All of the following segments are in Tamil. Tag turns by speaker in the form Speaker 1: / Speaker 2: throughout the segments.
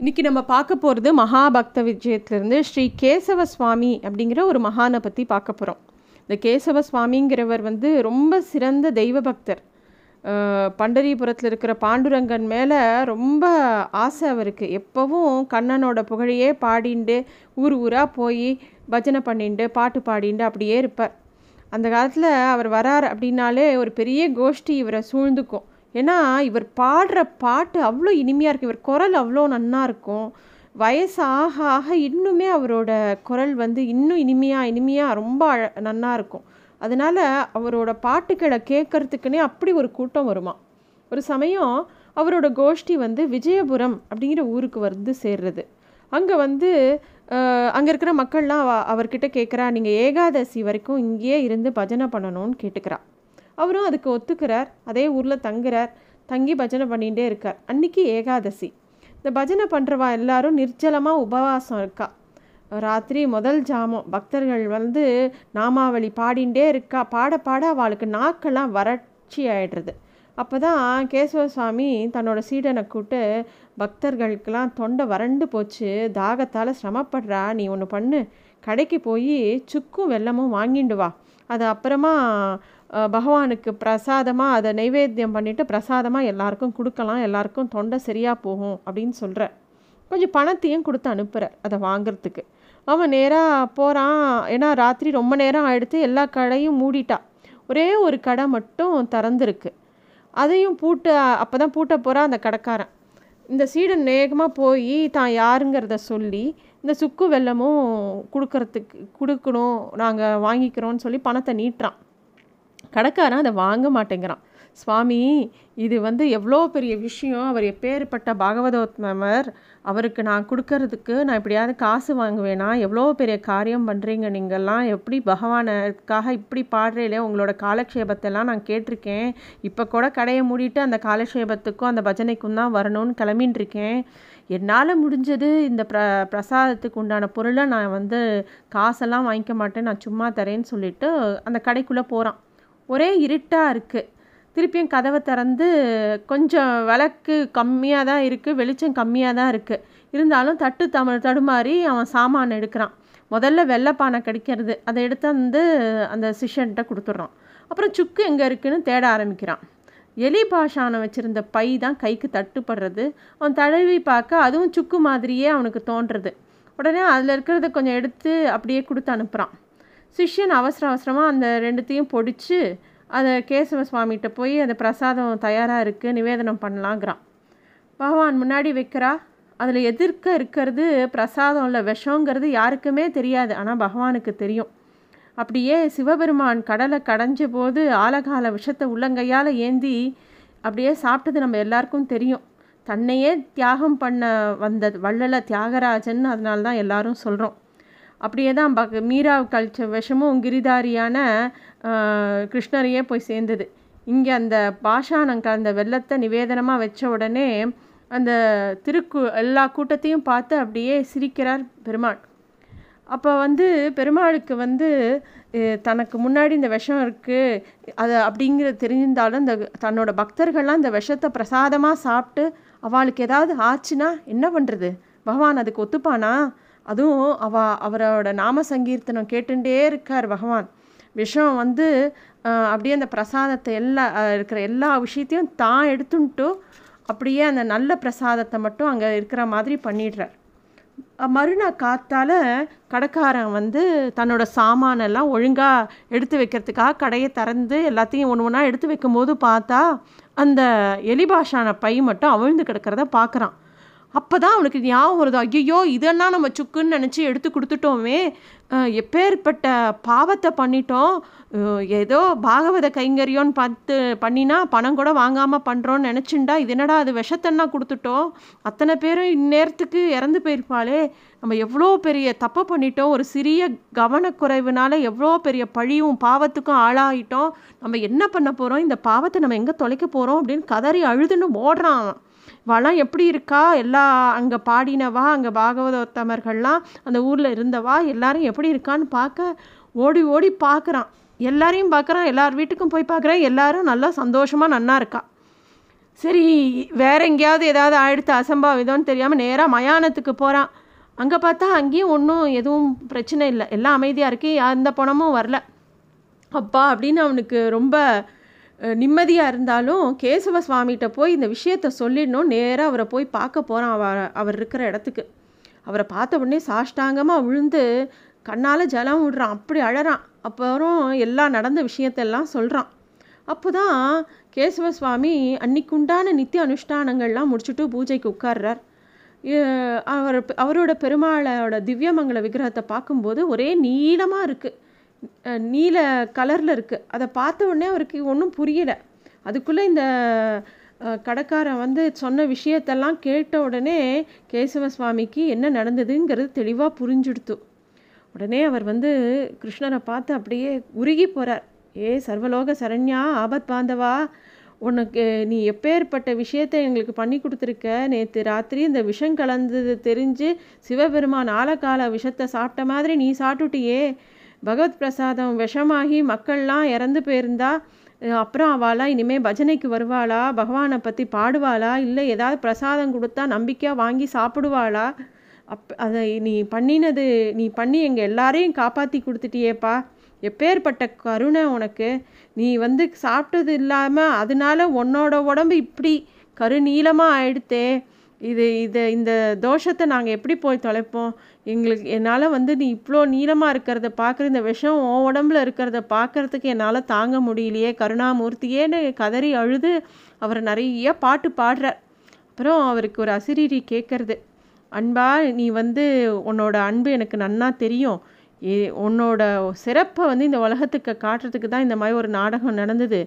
Speaker 1: இன்றைக்கி நம்ம பார்க்க போகிறது மகாபக்த விஜயத்திலிருந்து ஸ்ரீ கேசவ சுவாமி அப்படிங்கிற ஒரு மகானை பற்றி பார்க்க போகிறோம் இந்த கேசவ சுவாமிங்கிறவர் வந்து ரொம்ப சிறந்த தெய்வ பக்தர் பண்டரிபுரத்தில் இருக்கிற பாண்டுரங்கன் மேலே ரொம்ப ஆசை அவருக்கு. எப்போவும் கண்ணனோட புகழையே பாடிண்டு ஊர் ஊராக போய் பஜனை பண்ணிண்டு பாட்டு பாடிண்டு அப்படியே இருப்பார். அந்த காலத்தில் அவர் வரார் அப்படின்னாலே ஒரு பெரிய கோஷ்டி இவரை சூழ்ந்துக்கும். ஏன்னா இவர் பாடுற பாட்டு அவ்வளோ இனிமையாக இருக்கும். இவர் குரல் அவ்வளோ நன்னா இருக்கும். வயசு ஆக ஆக இன்னுமே அவரோட குரல் வந்து இன்னும் இனிமையாக இனிமையாக ரொம்ப அழ நன்னா இருக்கும். அதனால அவரோட பாட்டுக்களை கேட்கறதுக்குன்னே அப்படி ஒரு கூட்டம் வருமா? ஒரு சமயம் அவரோட கோஷ்டி வந்து விஜயபுரம் அப்படிங்கிற ஊருக்கு வந்து சேர்றது. அங்கே வந்து அங்கே இருக்கிற மக்கள்லாம் அவர்கிட்ட கேட்குறா நீங்கள் ஏகாதசி வரைக்கும் இங்கேயே இருந்து பஜனை பண்ணணும்னு கேட்டுக்கிறா. அவரும் அதுக்கு ஒத்துக்கிறார். அதே ஊரில் தங்குறார். தங்கி பஜனை பண்ணிகிட்டே இருக்கார். அன்னைக்கு ஏகாதசி. இந்த பஜனை பண்ணுறவா எல்லாரும் நிர்ஜலமாக உபவாசம் இருக்கா. ராத்திரி முதல் ஜாமம். பக்தர்கள் வந்து நாமாவளி பாடிண்டே இருக்கா. பாட பாட அவளுக்கு நாக்கெல்லாம் வறட்சி ஆயிடுறது. அப்போ தான் கேசவ சுவாமி தன்னோட சீடனை கூப்பிட்டு பக்தர்களுக்கெல்லாம் தொண்டை வறண்டு போச்சு. தாகத்தால் சிரமப்படுறா. நீ ஒன்று பண்ணு. கடைக்கு போய் சுக்கும் வெல்லமும் வாங்கிண்டு வா. அது அப்புறமா பகவானுக்கு பிரசாதமாக அதை நைவேத்தியம் பண்ணிவிட்டு பிரசாதமாக எல்லாருக்கும் கொடுக்கலாம் எல்லாருக்கும் தொண்டை சரியாக போகும் அப்படின்னு சொல்கிற கொஞ்சம் பணத்தையும் கொடுத்து அனுப்புகிறார் அதை வாங்குறதுக்கு. அவன் நேராக போகிறான் ஏன்னா ராத்திரி ரொம்ப நேரம் ஆகிடுத்து எல்லா கடையும் மூடிட்டா. ஒரே ஒரு கடை மட்டும் திறந்துருக்கு. அதையும் பூட்ட அப்போ தான் பூட்ட போகிறான் அந்த கடைக்காரன். இந்த சீடன் வேகமாக போய் தான் யாருங்கிறத சொல்லி இந்த சுக்கு வெல்லமும் கொடுக்கறதுக்கு கொடுக்கணும் நாங்கள் வாங்கிக்கிறோன்னு சொல்லி பணத்தை நீட்டுறான். கடைக்காரன் அதை வாங்க மாட்டேங்கிறான். சுவாமி இது வந்து எவ்வளோ பெரிய விஷயம். அவர் எப்பேற்பட்ட பாகவதோத்மர் அவருக்கு நான் கொடுக்கறதுக்கு நான் எப்படியாவது காசு வாங்குவேனா? எவ்வளோ பெரிய காரியம் பண்ணுறீங்க நீங்கள்லாம்? எப்படி பகவானுக்காக இப்படி பாடுறீங்களே உங்களோட காலக்ஷேபத்தெல்லாம் நான் கேட்டிருக்கேன். இப்போ கூட கடையை மூடிட்டு அந்த காலக்ஷேபத்துக்கும் அந்த பஜனைக்கும் தான் வரணும்னு கிளம்பின்னு இருக்கேன் என்னால் முடிஞ்சது இந்த ப்ர பிரசாதத்துக்கு உண்டான பொருளை நான் வந்து காசெல்லாம் வாங்கிக்க மாட்டேன். நான் சும்மா தரேன்னு சொல்லிட்டு அந்த கடைக்குள்ளே போகிறான் ஒரே இருட்டாக இருக்குது திருப்பியும் கதவை திறந்து கொஞ்சம் விளக்கு கம்மியாக தான் இருக்குது வெளிச்சம் கம்மியாக தான் இருக்குது இருந்தாலும் தட்டு தமிழ் தடுமாறி அவன் சாமான் எடுக்கிறான். முதல்ல வெள்ளைப்பானை கிடைக்கிறது. அதை எடுத்து வந்து அந்த சிஷ்யன்கிட்ட கொடுத்துட்றான். அப்புறம் சுக்கு எங்கே இருக்குன்னு தேட ஆரம்பிக்கிறான். எலி பாஷானை வச்சுருந்த பை தான் கைக்கு தட்டுப்படுறது. அவன் தடவி பார்க்க அதுவும் சுக்கு மாதிரியே அவனுக்கு தோன்றுறது. உடனே அதில் இருக்கிறத கொஞ்சம் எடுத்து அப்படியே கொடுத்து அனுப்புகிறான் சிஷ்யன் அவசர அவசரமாக அந்த ரெண்டுத்தையும் பொடிச்சு அதை கேசவ சுவாமிகிட்ட போய் அந்த பிரசாதம் தயாராக இருக்குது நிவேதனம் பண்ணலாங்கிறான். பகவான் முன்னாடி வைக்கிறா அதில் எதிர்க்க இருக்கிறது பிரசாதம் இல்லை விஷங்கிறது யாருக்குமே தெரியாது ஆனால் பகவானுக்கு தெரியும். அப்படியே சிவபெருமான் கடலை கடைஞ்ச போது ஆலகால விஷத்தை உள்ளங்கையால் ஏந்தி அப்படியே சாப்பிட்டது நம்ம எல்லாருக்கும் தெரியும். தன்னையே தியாகம் பண்ண வந்த வள்ளல தியாகராஜன் அதனால தான் எல்லாரும் சொல்கிறோம் அப்படியே தான் பக மீரா கழிச்ச விஷமும் கிரிதாரியான கிருஷ்ணரையே போய் சேர்ந்தது. இங்கே அந்த பாஷானம் கலந்த வெள்ளத்தை நிவேதனமாக வச்ச உடனே அந்த திருக்கு எல்லா கூட்டத்தையும் பார்த்து அப்படியே சிரிக்கிறார் பெருமாள். அப்போ வந்து பெருமாளுக்கு வந்து தனக்கு முன்னாடி இந்த விஷம் இருக்குது அது அப்படிங்கிறது தெரிஞ்சிருந்தாலும் இந்த தன்னோட பக்தர்கள்லாம் இந்த விஷத்தை பிரசாதமாக சாப்பிட்டு அவளுக்கு ஏதாவது ஆச்சுன்னா என்ன பண்ணுறது பகவான் அதுக்கு ஒத்துப்பானா? அதுவும் அவ அவரோட நாம சங்கீர்த்தனம் கேட்டுட்டே இருக்கார் பகவான். விஷம் வந்து அப்படியே அந்த பிரசாதத்தை எல்லா இருக்கிற எல்லா விஷயத்தையும் தான் எடுத்துன்ட்டு அப்படியே அந்த நல்ல பிரசாதத்தை மட்டும் அங்கே இருக்கிற மாதிரி பண்ணிடுறார். மறுநாள் காத்தால் கடைக்காரன் வந்து தன்னோட சாமானெல்லாம் ஒழுங்காக எடுத்து வைக்கிறதுக்காக கடையை திறந்து எல்லாத்தையும் ஒன்று ஒன்றா எடுத்து வைக்கும்போது பார்த்தா அந்த எலிபாஷான பை மட்டும் அவிழ்ந்து கிடக்கிறத பார்க்குறான். அப்போ தான் அவனுக்கு ஞாபகம் வருது ஐயோ இதெல்லாம் நம்ம சுக்குன்னு நினச்சி எடுத்து கொடுத்துட்டோமே. எப்பேற்பட்ட பாவத்தை பண்ணிட்டோம் ஏதோ பாகவத கைங்கரியோன்னு பார்த்து பண்ணினா பணம் கூட வாங்காமல் பண்ணுறோன்னு நினச்சிண்டா இது என்னடா அது விஷத்தன்னா கொடுத்துட்டோம். அத்தனை பேரும் இந்நேரத்துக்கு இறந்து போயிருப்பாளே. நம்ம எவ்வளோ பெரிய தப்பை பண்ணிட்டோம் ஒரு சிறிய கவனக்குறைவுனால எவ்வளோ பெரிய பழியும் பாவத்துக்கும் ஆளாகிட்டோம் நம்ம என்ன பண்ண போகிறோம் இந்த பாவத்தை நம்ம எங்கே தொலைக்க போகிறோம் அப்படின்னு கதறி அழுதுன்னு ஓடுறான். வளம் எப்படி இருக்கா? எல்லா அங்கே பாடினவா? அங்கே பாகவதோத்தமர்கள்லாம் அந்த ஊரில் இருந்தவா? எல்லாரும் எப்படி இருக்கான்னு பார்க்க ஓடி ஓடி பார்க்குறான். எல்லாரையும் பார்க்குறான். எல்லார் வீட்டுக்கும் போய் பார்க்குறான். எல்லாரும் நல்லா சந்தோஷமாக நன்னா இருக்கா. சரி வேற எங்கேயாவது ஏதாவது ஆயிடுத்து அசம்பாவிதம்னு தெரியாமல் நேராக மயானத்துக்கு போகிறான் அங்கே பார்த்தா அங்கேயும் ஒன்றும் எதுவும் பிரச்சனை இல்லை. எல்லாம் அமைதியாக இருக்கு. எந்த பணமும் வரல. அப்பா அப்படின்னு அவனுக்கு ரொம்ப நிம்மதியாக இருந்தாலும் கேசவ சுவாமிகிட்ட போய் இந்த விஷயத்த சொல்லிடணும். நேராக அவரை போய் பார்க்க போகிறான் அவர் அவர் இருக்கிற இடத்துக்கு. அவரை பார்த்த உடனே சாஷ்டாங்கமாக விழுந்து கண்ணால் ஜலம் விடுறான். அப்படி அழறான். அப்புறம் எல்லாம் நடந்த விஷயத்தெல்லாம் சொல்கிறான் அப்போ தான் கேசவ சுவாமி அன்னைக்குண்டான நித்திய அனுஷ்டானங்கள்லாம் முடிச்சுட்டு பூஜைக்கு உட்கார்றார். அவர் அவரோட பெருமாளோட திவ்யமங்கல விக்கிரகத்தை பார்க்கும்போது ஒரே நீளமாக இருக்குது நீல கலரில் இருக்குது அதை பார்த்த உடனே அவருக்கு ஒன்றும் புரியலை. அதுக்குள்ளே இந்த கடைக்காரன் வந்து சொன்ன விஷயத்தெல்லாம் கேட்ட உடனே கேசவ சுவாமிக்கு என்ன நடந்ததுங்கிறது தெளிவாக புரிஞ்சுடுத்து. உடனே அவர் வந்து கிருஷ்ணரை பார்த்து அப்படியே உருகி போகிறார் ஏ சர்வலோக சரண்யா ஆபத் பாந்தவா உனக்கு நீ எப்பேற்பட்ட விஷயத்தை எங்களுக்கு பண்ணி கொடுத்துருக்க? நேற்று ராத்திரி இந்த விஷம் கலந்தது தெரிஞ்சு சிவபெருமான் ஆலக்கால விஷத்தை சாப்பிட்ட மாதிரி நீ சாப்பிட்டுட்டியே. பகவத் பிரசாதம் விஷமாகி மக்கள்லாம் இறந்து போயிருந்தா அப்புறம் அவளா இனிமேல் பஜனைக்கு வருவாளா? பகவானை பற்றி பாடுவாளா? இல்லை ஏதாவது பிரசாதம் கொடுத்தா நம்பிக்கையாக வாங்கி சாப்பிடுவாளா? அப் அதை நீ பண்ணினது நீ பண்ணி எங்கள் எல்லாரையும் காப்பாற்றி கொடுத்துட்டியேப்பா. எப்பேற்பட்ட கருணை உனக்கு. நீ வந்து சாப்பிட்டது இல்லாமல் அதனால உன்னோட உடம்பு இப்படி கருநீளமாக ஆயிடுத்தே. இது இதை இந்த தோஷத்தை நாங்கள் எப்படி போய் தொலைப்போம்? எங்களுக்கு என்னால் வந்து நீ இவ்வளோ நீளமாக இருக்கிறத பார்க்குற இந்த விஷம் உன் உடம்புல இருக்கிறத பார்க்குறதுக்கு என்னால் தாங்க முடியலையே. கருணாமூர்த்தியேன்னு கதறி அழுது அவர் நிறைய பாட்டு பாடுறார். அப்புறம் அவருக்கு ஒரு அசிரீரி கேட்கறது அன்பா நீ வந்து உன்னோட அன்பு எனக்கு நன்னா தெரியும். உன்னோட சிறப்பை வந்து இந்த உலகத்துக்கு காட்டுறதுக்கு தான் இந்த மாதிரி ஒரு நாடகம் நடந்தது.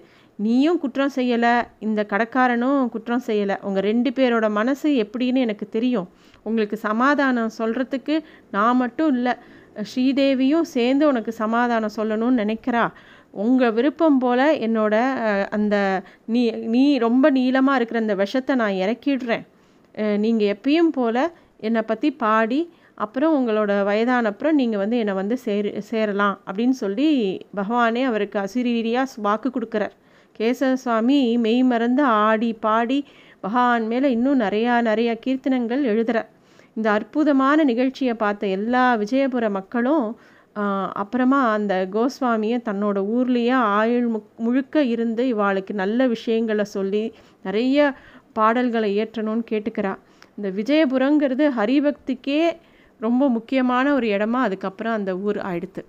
Speaker 1: நீயும் குற்றம் செய்யலை இந்த கடைக்காரனும் குற்றம் செய்யலை. உங்கள் ரெண்டு பேரோட மனசு எப்படின்னு எனக்கு தெரியும். உங்களுக்கு சமாதானம் சொல்கிறதுக்கு நான் மட்டும் இல்லை ஸ்ரீதேவியும் சேர்ந்து உனக்கு சமாதானம் சொல்லணும்னு நினைக்கிறா. உங்கள் விருப்பம் போல் என்னோட அந்த நீ நீ ரொம்ப நீளமாக இருக்கிற அந்த விஷத்தை நான் இறக்கிடுறேன். நீங்கள் எப்பயும் போல் என்னை பற்றி பாடி அப்புறம் உங்களோட வயதான அப்புறம் நீங்கள் வந்து என்னை வந்து சேரு சேரலாம் அப்படின்னு சொல்லி பகவானே அவருக்கு அசிரீரியாக வாக்கு கொடுக்குறார். கேசவ சுவாமி மெய் மறந்து ஆடி பாடி பகவான் மேலே இன்னும் நிறையா நிறையா கீர்த்தனங்கள் எழுதுகிறார் இந்த அற்புதமான நிகழ்ச்சியை பார்த்த எல்லா விஜயபுர மக்களும் அப்புறமா அந்த கோஸ்வாமியை தன்னோட ஊர்லேயே ஆயுள் மு முழுக்க இருந்து இவாளுக்கு நல்ல விஷயங்களை சொல்லி நிறைய பாடல்களை இயற்றணும்னு கேட்டுக்கிறா இந்த விஜயபுரங்கிறது ஹரிபக்திக்கே ரொம்ப முக்கியமான ஒரு இடமா அதுக்கப்புறம் அந்த ஊர் ஆயிடுத்து.